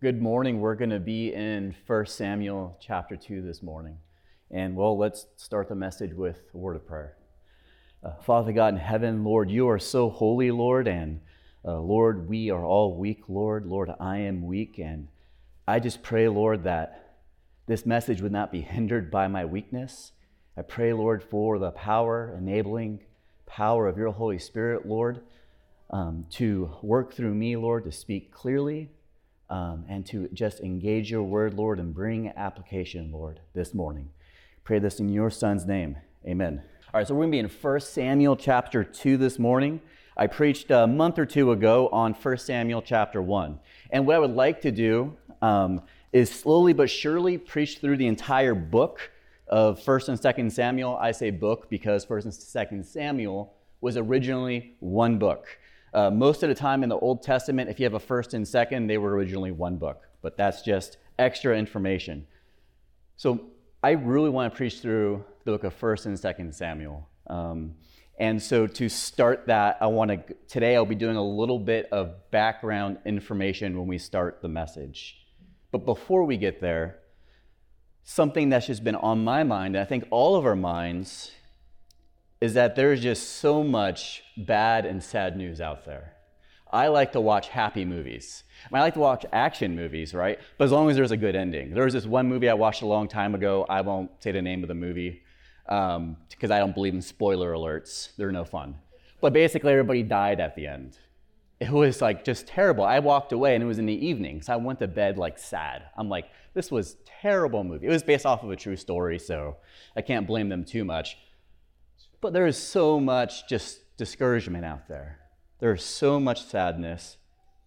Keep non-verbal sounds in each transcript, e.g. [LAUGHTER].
Good morning. We're going to be in 1 Samuel chapter 2 this morning. And well, let's start the message with a word of prayer. Uh, Father God in heaven, Lord, you are so holy, Lord, and uh, Lord, we are all weak, Lord. Lord, I am weak, and I just pray, Lord, that this message would not be hindered by my weakness. I pray, Lord, for the power, enabling power of your Holy Spirit, Lord, um, to work through me, Lord, to speak clearly um, and to just engage your word, Lord, and bring application, Lord, this morning. Pray this in your son's name. Amen. All right, so we're going to be in 1 Samuel chapter 2 this morning. I preached a month or two ago on 1 Samuel chapter 1. And what I would like to do um, is slowly but surely preach through the entire book of 1st and 2nd Samuel. I say book because 1st and 2nd Samuel was originally one book. Uh, most of the time in the Old Testament, if you have a first and second, they were originally one book, but that's just extra information. So I really want to preach through the book of First and Second Samuel. Um, and so to start that, I want to today I'll be doing a little bit of background information when we start the message. But before we get there, something that's just been on my mind, and I think all of our minds, is that there's just so much bad and sad news out there. I like to watch happy movies. I like to watch action movies, right? But as long as there's a good ending. There was this one movie I watched a long time ago. I won't say the name of the movie because um, I don't believe in spoiler alerts. They're no fun. But basically, everybody died at the end. It was like just terrible. I walked away and it was in the evening, so I went to bed like sad. I'm like, this was terrible movie. It was based off of a true story, so I can't blame them too much. But there is so much just discouragement out there. There's so much sadness.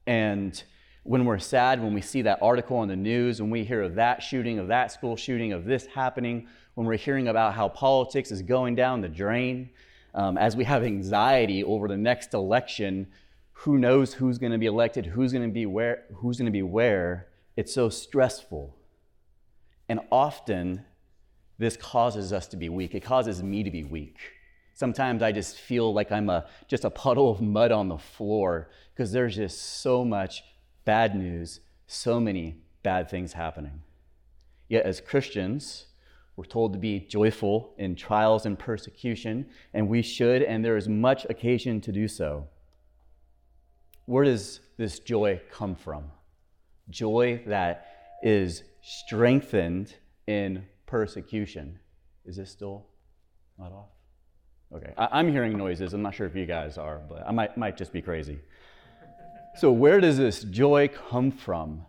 And when we're sad, when we see that article on the news, when we hear of that shooting, of that school shooting, of this happening, when we're hearing about how politics is going down the drain, um, as we have anxiety over the next election, who knows who's going to be elected, who's going to be where, who's going to be where, it's so stressful. And often, this causes us to be weak. It causes me to be weak. Sometimes I just feel like I'm a, just a puddle of mud on the floor because there's just so much bad news, so many bad things happening. Yet, as Christians, we're told to be joyful in trials and persecution, and we should, and there is much occasion to do so. Where does this joy come from? Joy that is strengthened in persecution. Is this still not off? Okay, I, am hearing noises. I'm not sure if you guys are, but I might, might just be crazy. So, where does this joy come from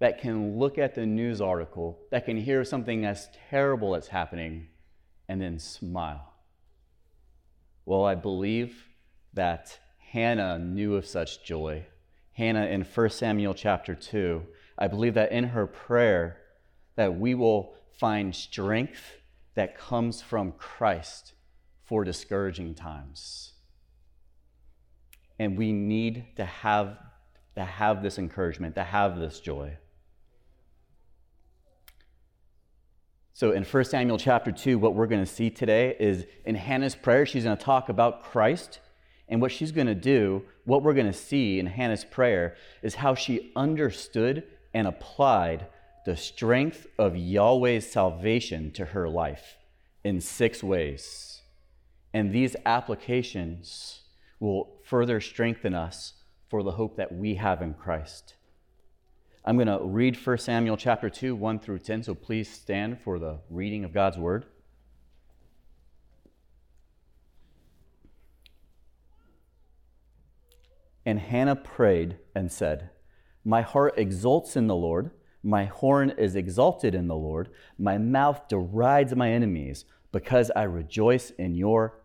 that can look at the news article, that can hear something that's terrible that's happening, and then smile? Well, I believe that Hannah knew of such joy. Hannah in 1 Samuel chapter 2, I believe that in her prayer that we will find strength that comes from Christ for discouraging times. And we need to have, to have this encouragement, to have this joy. So in 1 Samuel chapter 2, what we're going to see today is in Hannah's prayer, she's going to talk about Christ. And what she's going to do, what we're going to see in Hannah's prayer, is how she understood and applied the strength of Yahweh's salvation to her life in six ways. And these applications will further strengthen us for the hope that we have in Christ. I'm going to read 1 Samuel chapter 2, 1 through 10, so please stand for the reading of God's word. And Hannah prayed and said, My heart exults in the Lord, my horn is exalted in the Lord, my mouth derides my enemies, because I rejoice in your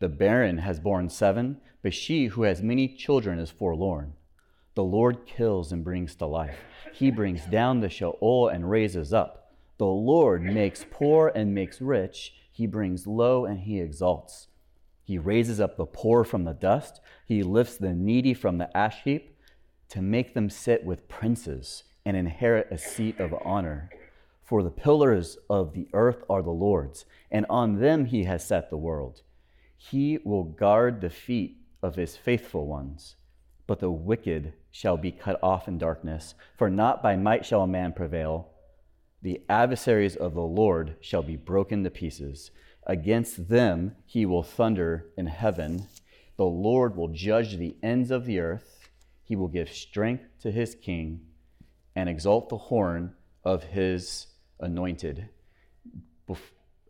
The barren has borne seven, but she who has many children is forlorn. The Lord kills and brings to life. He brings down the Sheol and raises up. The Lord makes poor and makes rich. He brings low and he exalts. He raises up the poor from the dust. He lifts the needy from the ash heap to make them sit with princes and inherit a seat of honor. For the pillars of the earth are the Lord's, and on them he has set the world. He will guard the feet of his faithful ones, but the wicked shall be cut off in darkness, for not by might shall a man prevail. The adversaries of the Lord shall be broken to pieces. Against them he will thunder in heaven. The Lord will judge the ends of the earth. He will give strength to his king and exalt the horn of his anointed.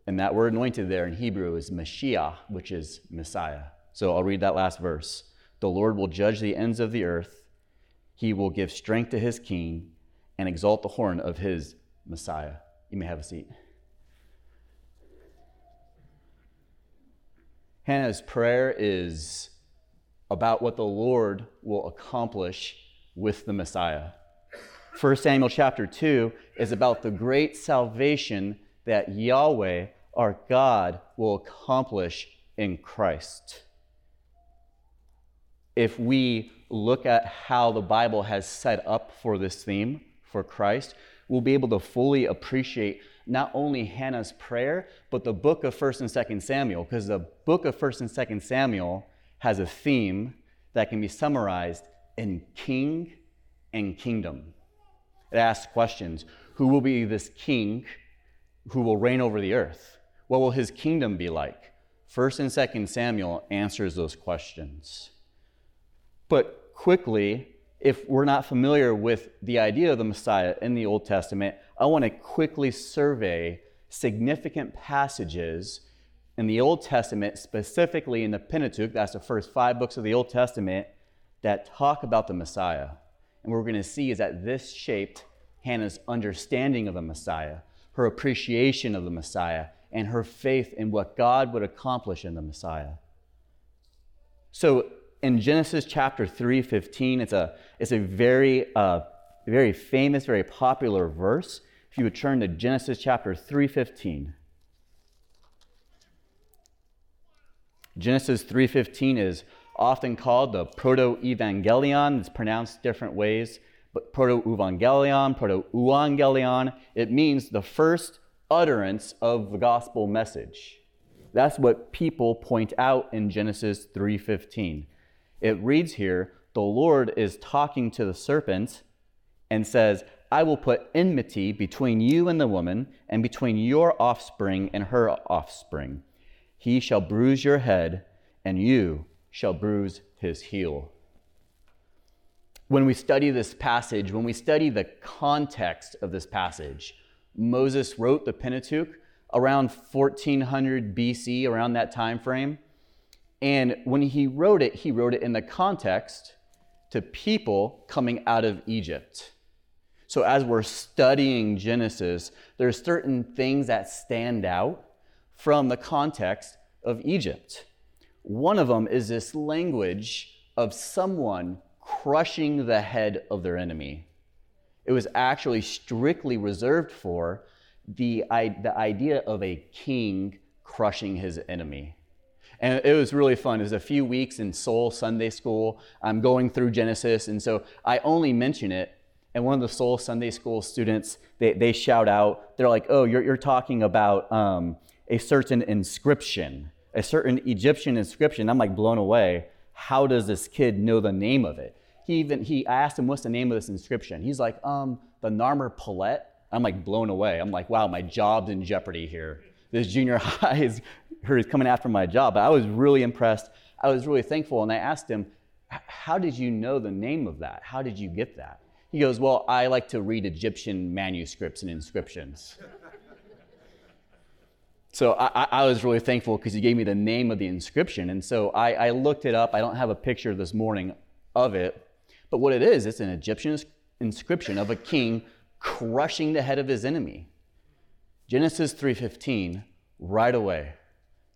And that word anointed there in Hebrew is Mashiach, which is Messiah. So I'll read that last verse. The Lord will judge the ends of the earth. He will give strength to his king and exalt the horn of his Messiah. You may have a seat. Hannah's prayer is about what the Lord will accomplish with the Messiah. 1 Samuel chapter 2 is about the great salvation that Yahweh, our God, will accomplish in Christ. If we look at how the Bible has set up for this theme, for Christ, we'll be able to fully appreciate not only Hannah's prayer, but the book of 1st and 2nd Samuel, because the book of 1st and 2nd Samuel has a theme that can be summarized in king and kingdom. It asks questions Who will be this king who will reign over the earth? What will his kingdom be like? 1st and 2nd Samuel answers those questions. But quickly, if we're not familiar with the idea of the Messiah in the Old Testament, I want to quickly survey significant passages in the Old Testament, specifically in the Pentateuch, that's the first five books of the Old Testament, that talk about the Messiah. And what we're going to see is that this shaped Hannah's understanding of the Messiah, her appreciation of the Messiah, and her faith in what God would accomplish in the Messiah. So, in Genesis chapter 3, 15, it's a, it's a very, uh, very famous, very popular verse. If you would turn to Genesis chapter 3, 15. Genesis 3:15 is often called the proto-evangelion. It's pronounced different ways, but proto-evangelion, proto-euangelion, it means the first utterance of the gospel message. That's what people point out in Genesis 3:15. It reads here, the Lord is talking to the serpent and says, I will put enmity between you and the woman, and between your offspring and her offspring. He shall bruise your head, and you shall bruise his heel. When we study this passage, when we study the context of this passage, Moses wrote the Pentateuch around 1400 BC, around that time frame. And when he wrote it, he wrote it in the context to people coming out of Egypt. So as we're studying Genesis, there's certain things that stand out from the context of Egypt. One of them is this language of someone crushing the head of their enemy. It was actually strictly reserved for the, the idea of a king crushing his enemy. And it was really fun. It was a few weeks in Soul Sunday School. I'm going through Genesis, and so I only mention it. And one of the Soul Sunday School students, they, they shout out, they're like, oh, you're, you're talking about um, a certain inscription, a certain Egyptian inscription. I'm like blown away. How does this kid know the name of it? He even, he asked him, what's the name of this inscription? He's like, um, the Narmer Palette. I'm like blown away. I'm like, wow, my job's in jeopardy here. This junior [LAUGHS] high is is coming after my job. But I was really impressed. I was really thankful. And I asked him, How did you know the name of that? How did you get that? He goes, Well, I like to read Egyptian manuscripts and inscriptions. so I, I, was really thankful because he gave me the name of the inscription. And so I, I looked it up. I don't have a picture this morning of it. But what it is, it's an Egyptian inscription of a king crushing the head of his enemy. Genesis 3:15, right away,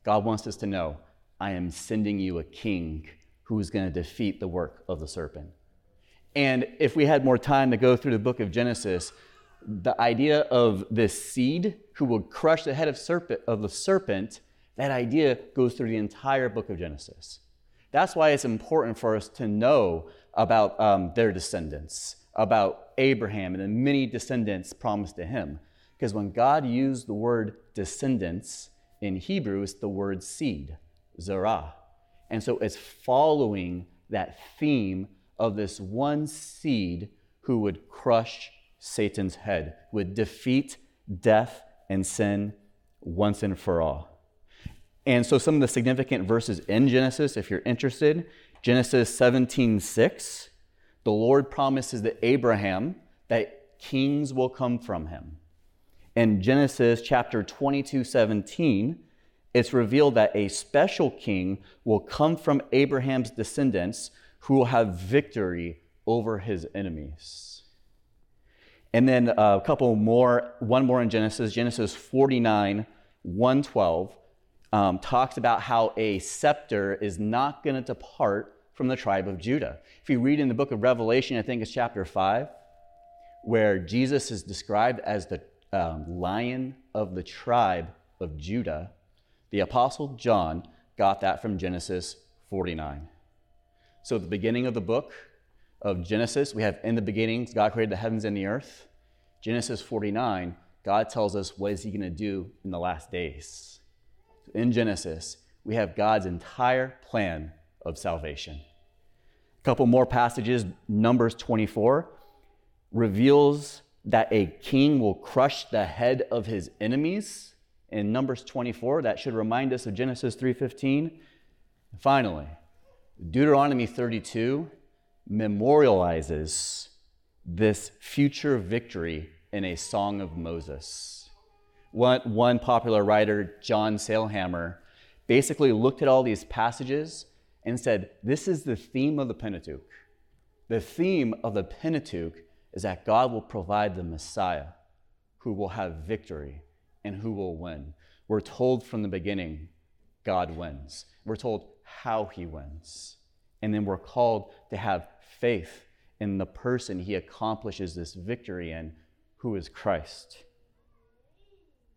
God wants us to know, I am sending you a king who is going to defeat the work of the serpent. And if we had more time to go through the book of Genesis, the idea of this seed who will crush the head of, serpent, of the serpent, that idea goes through the entire book of Genesis. That's why it's important for us to know about um, their descendants, about Abraham and the many descendants promised to him. Because when God used the word descendants in Hebrew, it's the word seed, zerah. And so it's following that theme of this one seed who would crush Satan's head, would defeat death and sin once and for all. And so some of the significant verses in Genesis, if you're interested, Genesis 17, 6, the Lord promises that Abraham that kings will come from him. In Genesis chapter 22, 17, it's revealed that a special king will come from Abraham's descendants who will have victory over his enemies. And then uh, a couple more, one more in Genesis, Genesis 49, 112, um, talks about how a scepter is not going to depart from the tribe of Judah. If you read in the book of Revelation, I think it's chapter 5, where Jesus is described as the um, lion of the tribe of Judah, the Apostle John got that from Genesis 49. So, at the beginning of the book of Genesis, we have in the beginning, God created the heavens and the earth. Genesis 49, God tells us what is he going to do in the last days. In Genesis, we have God's entire plan of salvation. A couple more passages, Numbers 24 reveals that a king will crush the head of his enemies. In Numbers 24, that should remind us of Genesis 3:15. Finally, Deuteronomy 32 memorializes this future victory in a song of Moses. One, one popular writer, John Sailhamer, basically looked at all these passages and said, This is the theme of the Pentateuch. The theme of the Pentateuch is that God will provide the Messiah who will have victory and who will win. We're told from the beginning, God wins. We're told how he wins. And then we're called to have faith in the person he accomplishes this victory in, who is Christ.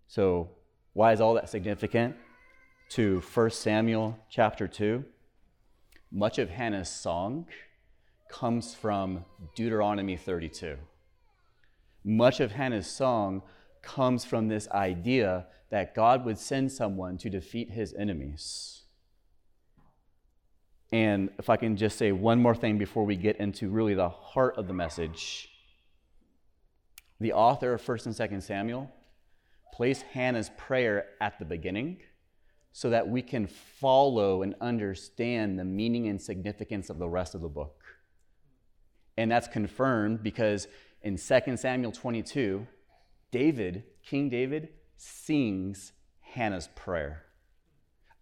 So, why is all that significant to 1 Samuel chapter 2? Much of Hannah's song comes from Deuteronomy 32. Much of Hannah's song comes from this idea that God would send someone to defeat his enemies. And if I can just say one more thing before we get into really the heart of the message. The author of 1st and 2nd Samuel placed Hannah's prayer at the beginning so that we can follow and understand the meaning and significance of the rest of the book. And that's confirmed because in 2 Samuel 22, David, King David, sings Hannah's prayer.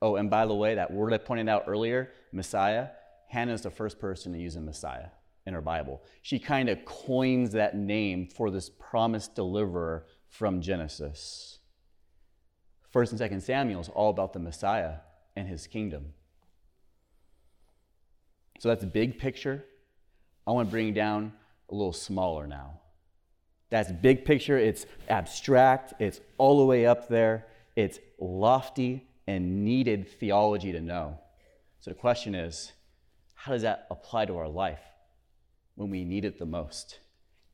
Oh, and by the way, that word I pointed out earlier, Messiah, Hannah is the first person to use a Messiah in her Bible. She kind of coins that name for this promised deliverer from Genesis. First and Second Samuel is all about the Messiah and his kingdom. So that's a big picture. I want to bring down a little smaller now. That's big picture, it's abstract, it's all the way up there, it's lofty and needed theology to know. So the question is how does that apply to our life when we need it the most?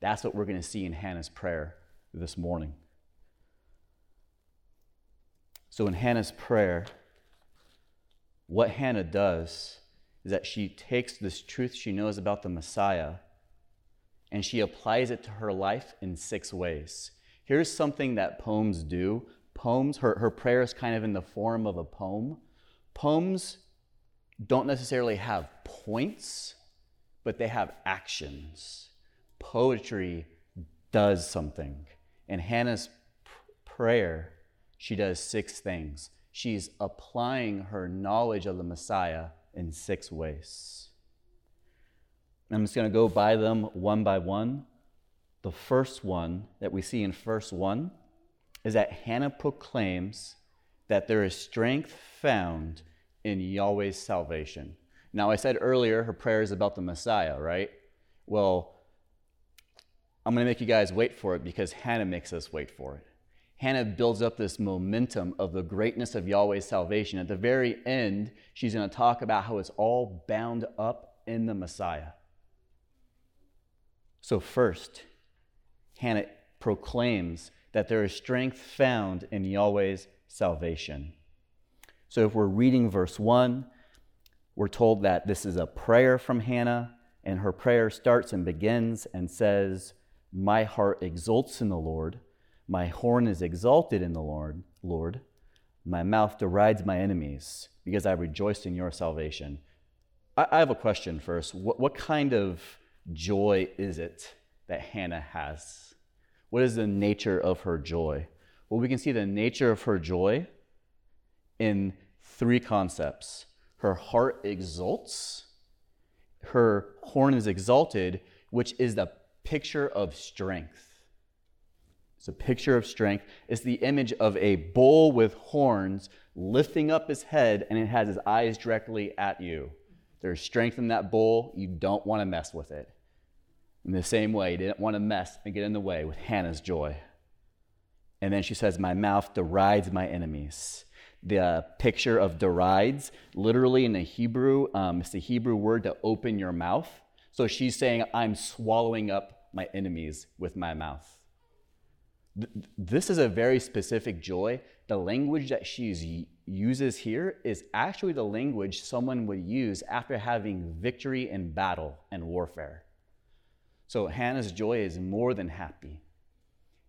That's what we're going to see in Hannah's prayer this morning. So, in Hannah's prayer, what Hannah does is that she takes this truth she knows about the Messiah and she applies it to her life in six ways. Here's something that poems do. Poems, her, her prayer is kind of in the form of a poem. Poems don't necessarily have points, but they have actions. Poetry does something. In Hannah's prayer, she does six things. She's applying her knowledge of the Messiah in six ways. I'm just going to go by them one by one. The first one that we see in verse 1 is that Hannah proclaims that there is strength found in Yahweh's salvation. Now, I said earlier her prayer is about the Messiah, right? Well, I'm going to make you guys wait for it because Hannah makes us wait for it. Hannah builds up this momentum of the greatness of Yahweh's salvation. At the very end, she's going to talk about how it's all bound up in the Messiah. So, first, Hannah proclaims that there is strength found in Yahweh's salvation. So, if we're reading verse 1, we're told that this is a prayer from Hannah, and her prayer starts and begins and says, My heart exults in the Lord, my horn is exalted in the Lord, Lord. My mouth derides my enemies because I rejoiced in your salvation. I, I have a question first. What, what kind of joy is it that Hannah has? What is the nature of her joy? Well, we can see the nature of her joy in three concepts. Her heart exults, her horn is exalted, which is the picture of strength. It's a picture of strength. It's the image of a bull with horns lifting up his head, and it has his eyes directly at you. There's strength in that bull. You don't want to mess with it. In the same way, he didn't want to mess and get in the way with Hannah's joy. And then she says, My mouth derides my enemies. The picture of derides, literally in the Hebrew, um, it's the Hebrew word to open your mouth. So she's saying, I'm swallowing up my enemies with my mouth. Th- this is a very specific joy. The language that she uses here is actually the language someone would use after having victory in battle and warfare. So Hannah's joy is more than happy.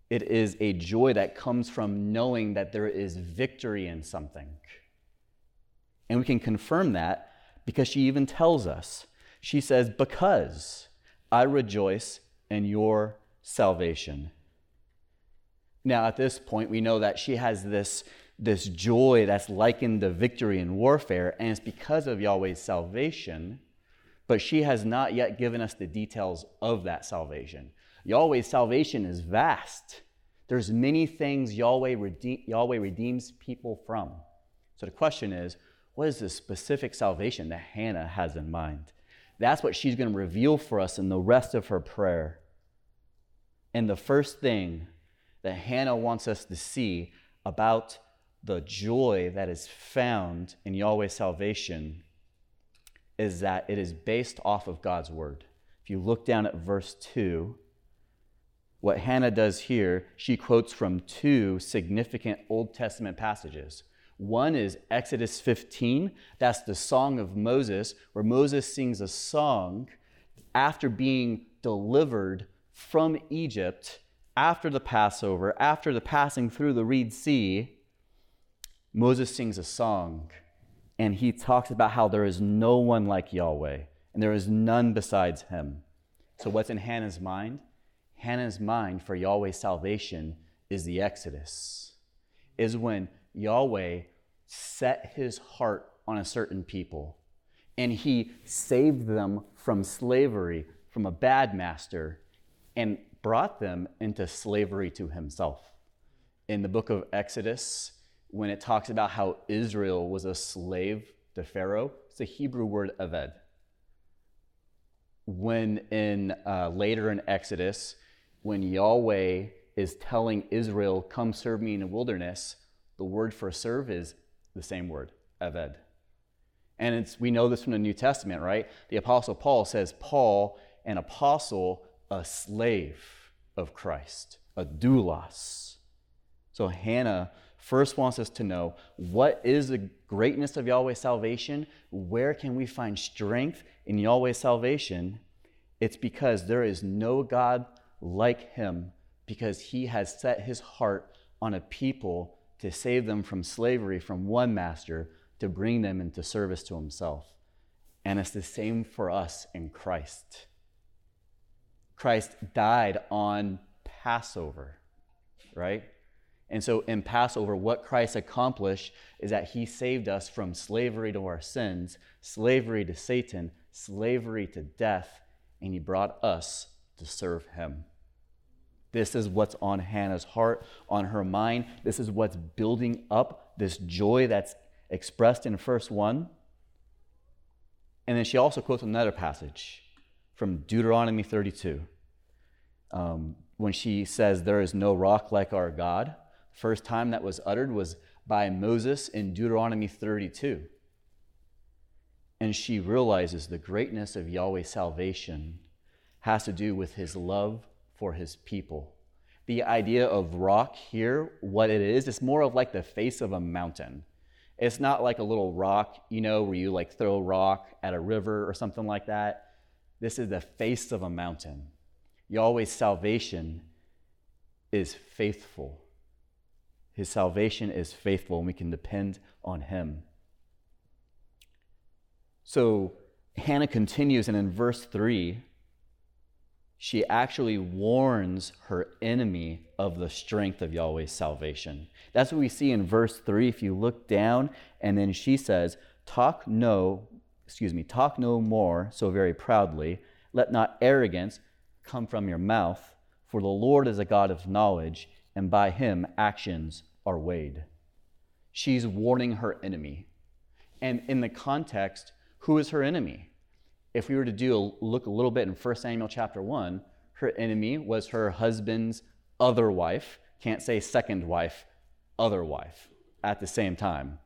It is a joy that comes from knowing that there is victory in something. And we can confirm that because she even tells us. She says, Because I rejoice in your salvation. Now, at this point, we know that she has this, this joy that's likened to victory in warfare, and it's because of Yahweh's salvation, but she has not yet given us the details of that salvation. Yahweh's salvation is vast. There's many things Yahweh, rede- Yahweh redeems people from. So the question is, what is the specific salvation that Hannah has in mind? That's what she's going to reveal for us in the rest of her prayer. And the first thing that Hannah wants us to see about the joy that is found in Yahweh's salvation is that it is based off of God's word. If you look down at verse 2, what Hannah does here, she quotes from two significant Old Testament passages. One is Exodus 15, that's the song of Moses, where Moses sings a song after being delivered from Egypt, after the Passover, after the passing through the Reed Sea. Moses sings a song, and he talks about how there is no one like Yahweh, and there is none besides him. So, what's in Hannah's mind? Hannah's mind for Yahweh's salvation is the Exodus, is when Yahweh set his heart on a certain people and he saved them from slavery, from a bad master, and brought them into slavery to himself. In the book of Exodus, when it talks about how Israel was a slave to Pharaoh, it's a Hebrew word aved. When in uh, later in Exodus, when Yahweh is telling Israel, Come serve me in the wilderness, the word for serve is the same word, aved. And it's, we know this from the New Testament, right? The Apostle Paul says, Paul, an apostle, a slave of Christ, a doulos. So Hannah first wants us to know what is the greatness of Yahweh's salvation? Where can we find strength in Yahweh's salvation? It's because there is no God like him because he has set his heart on a people to save them from slavery from one master to bring them into service to himself. And it's the same for us in Christ. Christ died on Passover, right? And so in Passover, what Christ accomplished is that he saved us from slavery to our sins, slavery to Satan, slavery to death, and he brought us to serve him. This is what's on Hannah's heart, on her mind. This is what's building up this joy that's expressed in verse 1. And then she also quotes another passage from Deuteronomy 32. Um, when she says, There is no rock like our God, first time that was uttered was by Moses in Deuteronomy 32. And she realizes the greatness of Yahweh's salvation has to do with his love for his people. The idea of rock here, what it is, it's more of like the face of a mountain. It's not like a little rock, you know, where you like throw rock at a river or something like that. This is the face of a mountain. Yahweh's salvation is faithful. His salvation is faithful, and we can depend on him. So Hannah continues, and in verse 3, she actually warns her enemy of the strength of Yahweh's salvation. That's what we see in verse 3. If you look down, and then she says, Talk no, excuse me, talk no more so very proudly. Let not arrogance come from your mouth, for the Lord is a God of knowledge, and by him actions are weighed. She's warning her enemy. And in the context, who is her enemy? If we were to do a look a little bit in 1 Samuel chapter 1, her enemy was her husband's other wife. Can't say second wife, other wife at the same time.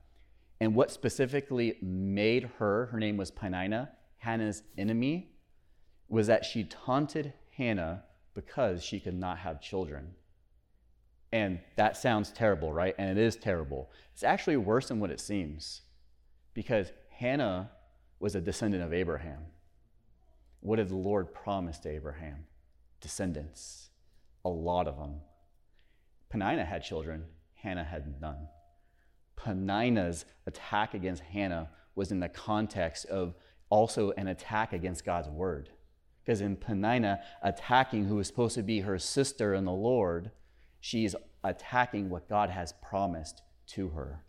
And what specifically made her, her name was Peninnah, Hannah's enemy, was that she taunted Hannah because she could not have children. And that sounds terrible, right? And it is terrible. It's actually worse than what it seems because Hannah was a descendant of Abraham. What did the Lord promise to Abraham? Descendants, a lot of them. Peninnah had children, Hannah had none. Peninnah's attack against Hannah was in the context of also an attack against God's word. Because in Peninnah attacking who was supposed to be her sister in the Lord, she's attacking what God has promised to her.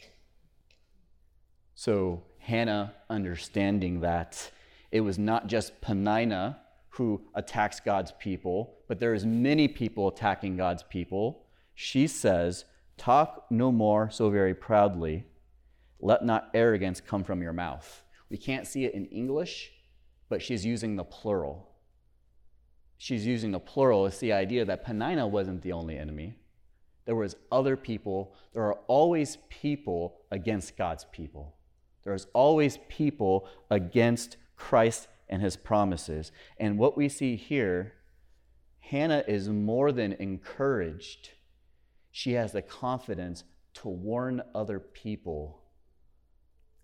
So Hannah, understanding that, it was not just Peninnah who attacks God's people, but there is many people attacking God's people. She says, Talk no more so very proudly. Let not arrogance come from your mouth. We can't see it in English, but she's using the plural. She's using the plural. It's the idea that Peninnah wasn't the only enemy. There was other people. There are always people against God's people. There's always people against Christ and his promises. And what we see here, Hannah is more than encouraged. She has the confidence to warn other people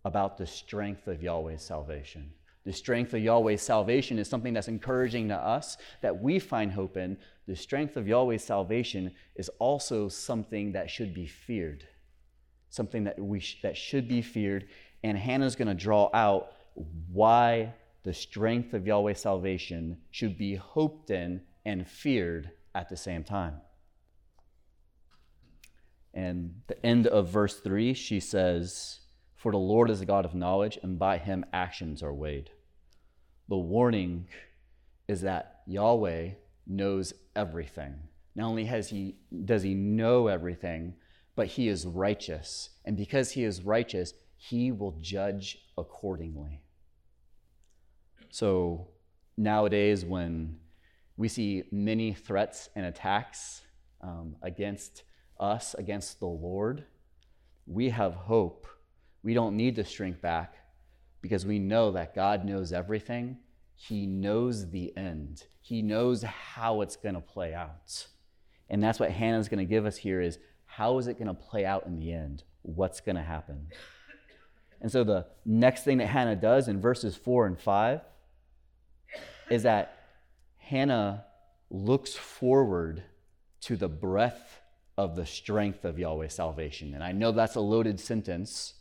about the strength of Yahweh's salvation. The strength of Yahweh's salvation is something that's encouraging to us that we find hope in. The strength of Yahweh's salvation is also something that should be feared, something that we sh- that should be feared. And Hannah's going to draw out why the strength of Yahweh's salvation should be hoped in and feared at the same time. And the end of verse 3, she says, For the Lord is a God of knowledge, and by him actions are weighed. The warning is that Yahweh knows everything. Not only has he, does he know everything, but he is righteous. And because he is righteous, he will judge accordingly. So nowadays, when we see many threats and attacks um, against us, against the Lord, we have hope. We don't need to shrink back because we know that God knows everything. He knows the end. He knows how it's going to play out. And that's what Hannah's going to give us here is how is it going to play out in the end? What's going to happen? And so the next thing that Hannah does in verses 4 and 5 is that Hannah looks forward to the breadth of the strength of Yahweh's salvation. And I know that's a loaded sentence,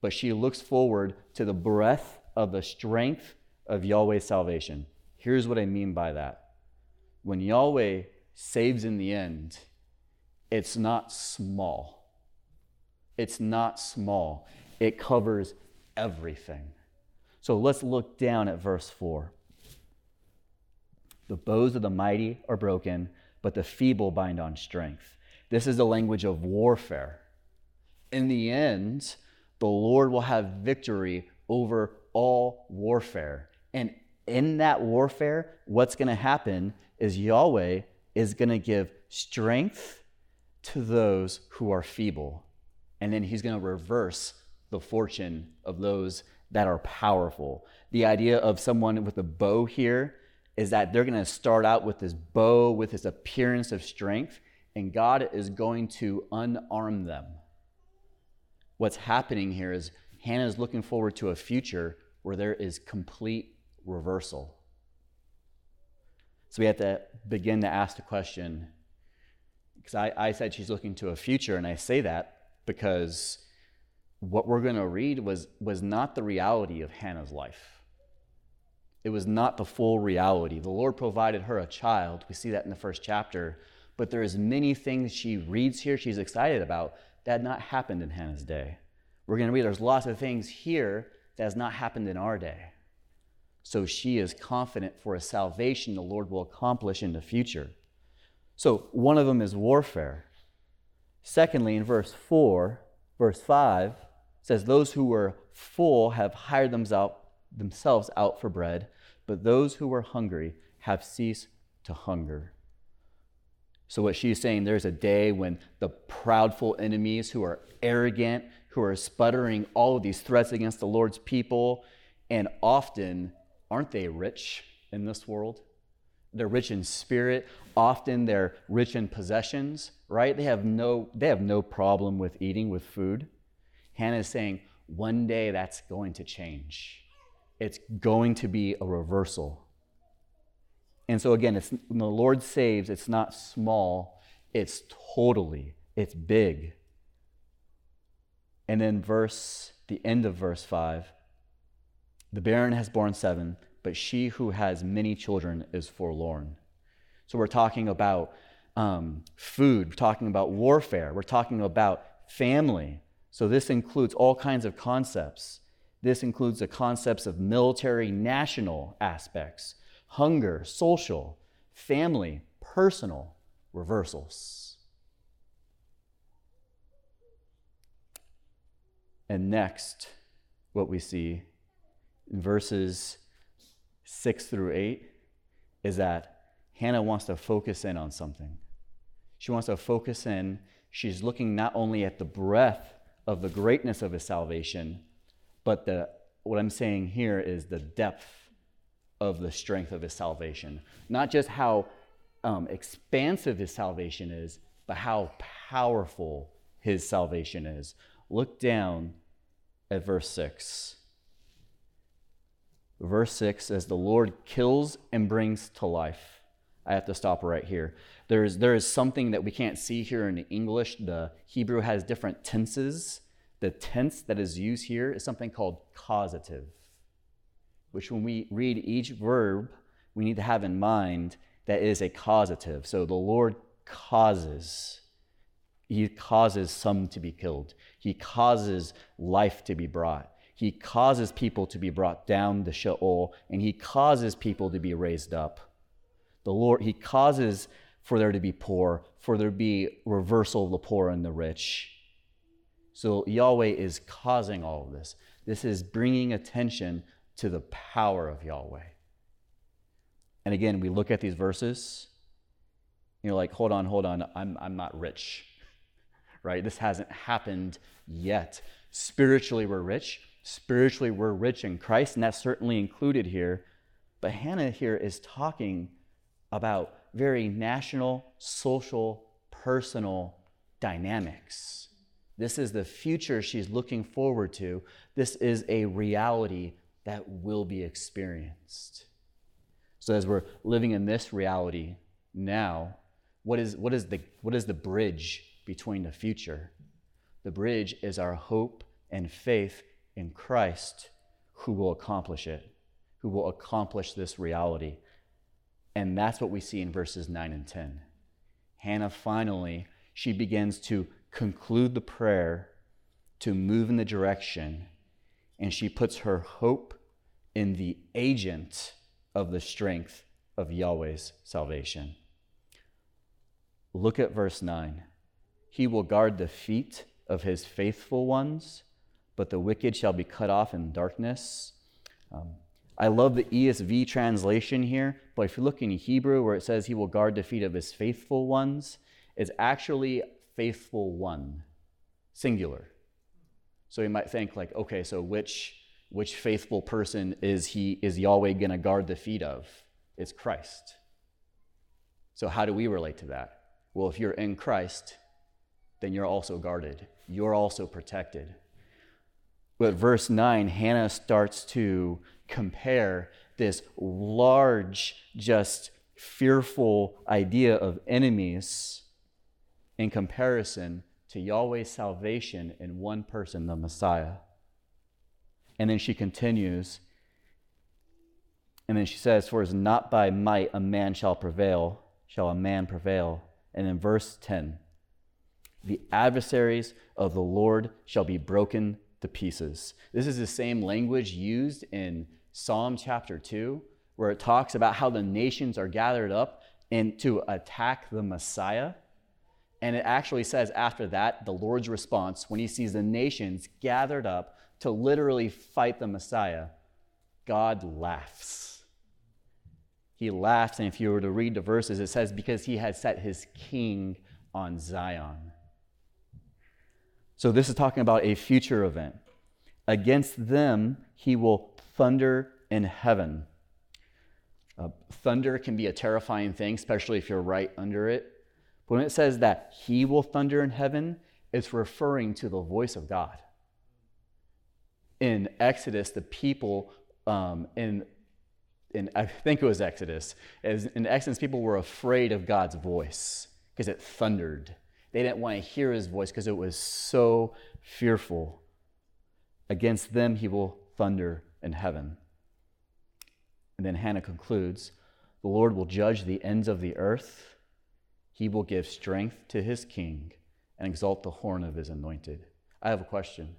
but she looks forward to the breadth of the strength of Yahweh's salvation. Here's what I mean by that. When Yahweh saves in the end, it's not small. It's not small it covers everything. So let's look down at verse 4. The bows of the mighty are broken, but the feeble bind on strength. This is the language of warfare. In the end, the Lord will have victory over all warfare. And in that warfare, what's going to happen is Yahweh is going to give strength to those who are feeble. And then he's going to reverse the fortune of those that are powerful. The idea of someone with a bow here is that they're going to start out with this bow, with this appearance of strength, and God is going to unarm them. What's happening here is Hannah is looking forward to a future where there is complete reversal. So we have to begin to ask the question because I, I said she's looking to a future, and I say that because what we're going to read was, was not the reality of Hannah's life. It was not the full reality. The Lord provided her a child. We see that in the first chapter. But there is many things she reads here she's excited about that had not happened in Hannah's day. We're going to read there's lots of things here that has not happened in our day. So she is confident for a salvation the Lord will accomplish in the future. So one of them is warfare. Secondly, in verse 4, verse 5 says, Those who were full have hired themselves out for bread, but those who were hungry have ceased to hunger. So, what she's saying, there's a day when the proudful enemies who are arrogant, who are sputtering all of these threats against the Lord's people, and often aren't they rich in this world? They're rich in spirit. Often they're rich in possessions, right? They have no, they have no problem with eating, with food. Hannah is saying, one day that's going to change. It's going to be a reversal. And so again, it's when the Lord saves, it's not small, it's totally, it's big. And then verse, the end of verse 5 the barren has borne seven, but she who has many children is forlorn. So we're talking about um, food, we're talking about warfare, we're talking about family. So this includes all kinds of concepts. This includes the concepts of military, national aspects, hunger, social, family, personal reversals. And next, what we see in verses 6 through 8 is that Hannah wants to focus in on something. She wants to focus in. She's looking not only at the breadth of the greatness of his salvation, but the, what I'm saying here is the depth of the strength of his salvation. Not just how um, expansive his salvation is, but how powerful his salvation is. Look down at verse 6. Verse 6 says, The Lord kills and brings to life. I have to stop right here. There is, there is something that we can't see here in English. The Hebrew has different tenses. The tense that is used here is something called causative, which when we read each verb, we need to have in mind that it is a causative. So the Lord causes. He causes some to be killed. He causes life to be brought. He causes people to be brought down the Sheol, and he causes people to be raised up. The Lord, he causes for there to be poor, for there to be reversal of the poor and the rich. So Yahweh is causing all of this. This is bringing attention to the power of Yahweh. And again, we look at these verses, you're like, hold on, hold on, I'm, I'm not rich, [LAUGHS] right? This hasn't happened yet. Spiritually, we're rich. Spiritually, we're rich in Christ, and that's certainly included here. But Hannah here is talking about very national, social, personal dynamics. This is the future she's looking forward to. This is a reality that will be experienced. So, as we're living in this reality now, what is, what is, the, what is the bridge between the future? The bridge is our hope and faith in Christ who will accomplish it, who will accomplish this reality. And that's what we see in verses 9 and 10. Hannah finally, she begins to conclude the prayer, to move in the direction, and she puts her hope in the agent of the strength of Yahweh's salvation. Look at verse 9. He will guard the feet of his faithful ones but the wicked shall be cut off in darkness. Um, I love the ESV translation here, but if you look in Hebrew where it says he will guard the feet of his faithful ones, it's actually faithful one, singular. So you might think like, okay, so which which faithful person is he is Yahweh going to guard the feet of? It's Christ. So how do we relate to that? Well, if you're in Christ, then you're also guarded. You're also protected. But verse 9, Hannah starts to compare this large, just fearful idea of enemies in comparison to Yahweh's salvation in one person, the Messiah. And then she continues, and then she says, For it is not by might a man shall prevail, shall a man prevail. And in verse 10, the adversaries of the Lord shall be broken pieces. This is the same language used in Psalm chapter 2, where it talks about how the nations are gathered up and to attack the Messiah. And it actually says after that, the Lord's response, when he sees the nations gathered up to literally fight the Messiah, God laughs. He laughs, and if you were to read the verses, it says, because he had set his king on Zion. So this is talking about a future event. Against them, he will thunder in heaven. Uh, thunder can be a terrifying thing, especially if you're right under it. But when it says that he will thunder in heaven, it's referring to the voice of God. In Exodus, the people um, in in I think it was Exodus, as in Exodus, people were afraid of God's voice because it thundered. They didn't want to hear his voice because it was so fearful. Against them he will thunder in heaven. And then Hannah concludes The Lord will judge the ends of the earth. He will give strength to his king and exalt the horn of his anointed. I have a question.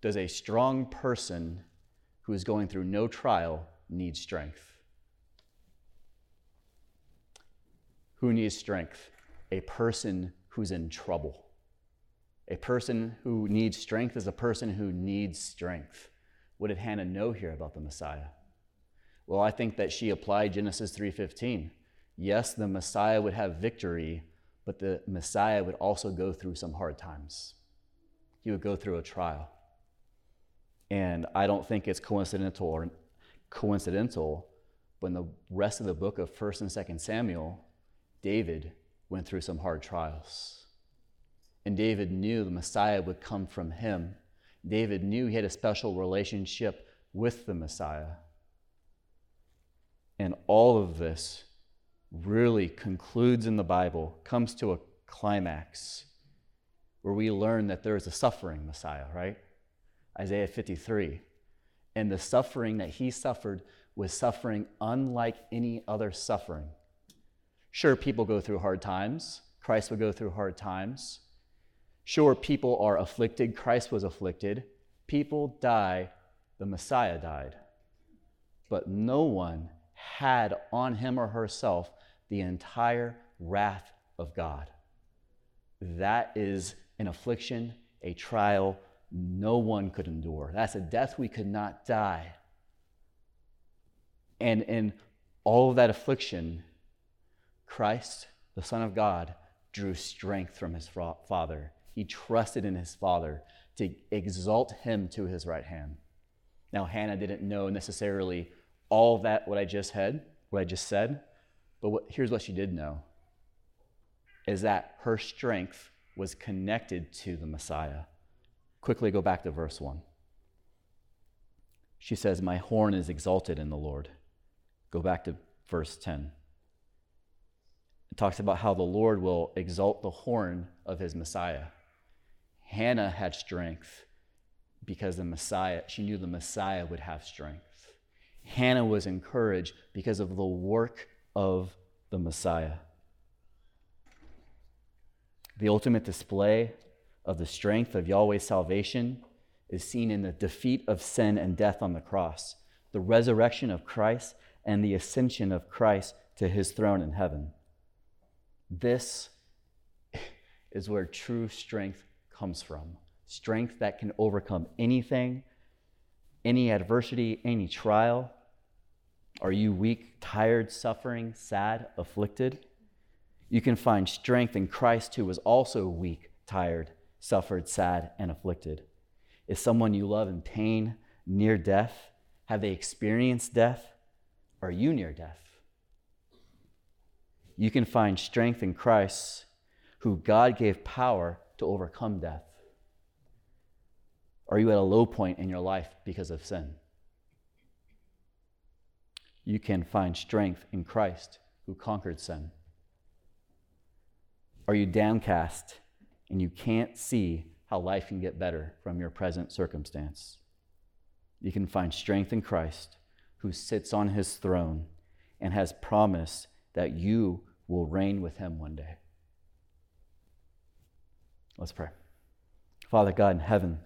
Does a strong person who is going through no trial need strength? Who needs strength? A person who's in trouble. A person who needs strength is a person who needs strength. What did Hannah know here about the Messiah? Well, I think that she applied Genesis 3:15. Yes, the Messiah would have victory, but the Messiah would also go through some hard times. He would go through a trial. And I don't think it's coincidental or coincidental when the rest of the book of 1st and 2nd Samuel, David went through some hard trials. And David knew the Messiah would come from him. David knew he had a special relationship with the Messiah. And all of this really concludes in the Bible, comes to a climax where we learn that there is a suffering Messiah, right? Isaiah 53. And the suffering that he suffered was suffering unlike any other suffering. Sure, people go through hard times. Christ would go through hard times. Sure, people are afflicted. Christ was afflicted. People die. The Messiah died. But no one had on him or herself the entire wrath of God. That is an affliction, a trial no one could endure. That's a death we could not die. And in all of that affliction, Christ, the Son of God, drew strength from his Father. He trusted in his Father to exalt him to his right hand. Now, Hannah didn't know necessarily all that what I just had, what I just said, but what, here's what she did know is that her strength was connected to the Messiah. Quickly go back to verse 1. She says, My horn is exalted in the Lord. Go back to verse 10. Talks about how the Lord will exalt the horn of his Messiah. Hannah had strength because the Messiah, she knew the Messiah would have strength. Hannah was encouraged because of the work of the Messiah. The ultimate display of the strength of Yahweh's salvation is seen in the defeat of sin and death on the cross, the resurrection of Christ, and the ascension of Christ to his throne in heaven. This [LAUGHS] is where true strength comes from strength that can overcome anything any adversity, any trial? Are you weak, tired, suffering, sad, afflicted? You can find strength in Christ, who was also weak, tired, suffered, sad, and afflicted. Is someone you love in pain, near death? Have they experienced death? Are you near death? You can find strength in Christ, who God gave power to overcome death. Are you at a low point in your life because of sin? You can find strength in Christ, who conquered sin. Are you downcast and you can't see how life can get better from your present circumstance? You can find strength in Christ, who sits on his throne and has promised that you will reign with him one day. Let's pray. Father God in heaven,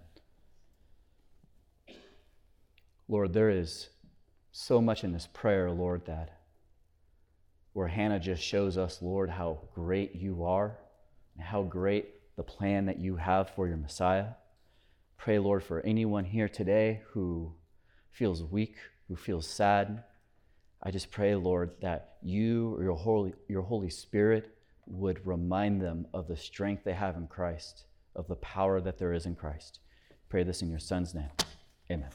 Lord, there is so much in this prayer, Lord, that where Hannah just shows us, Lord, how great you are and how great the plan that you have for your Messiah. Pray, Lord, for anyone here today who feels weak, who feels sad. I just pray, Lord, that you or your Holy, your Holy Spirit would remind them of the strength they have in Christ, of the power that there is in Christ. Pray this in your Son's name. Amen.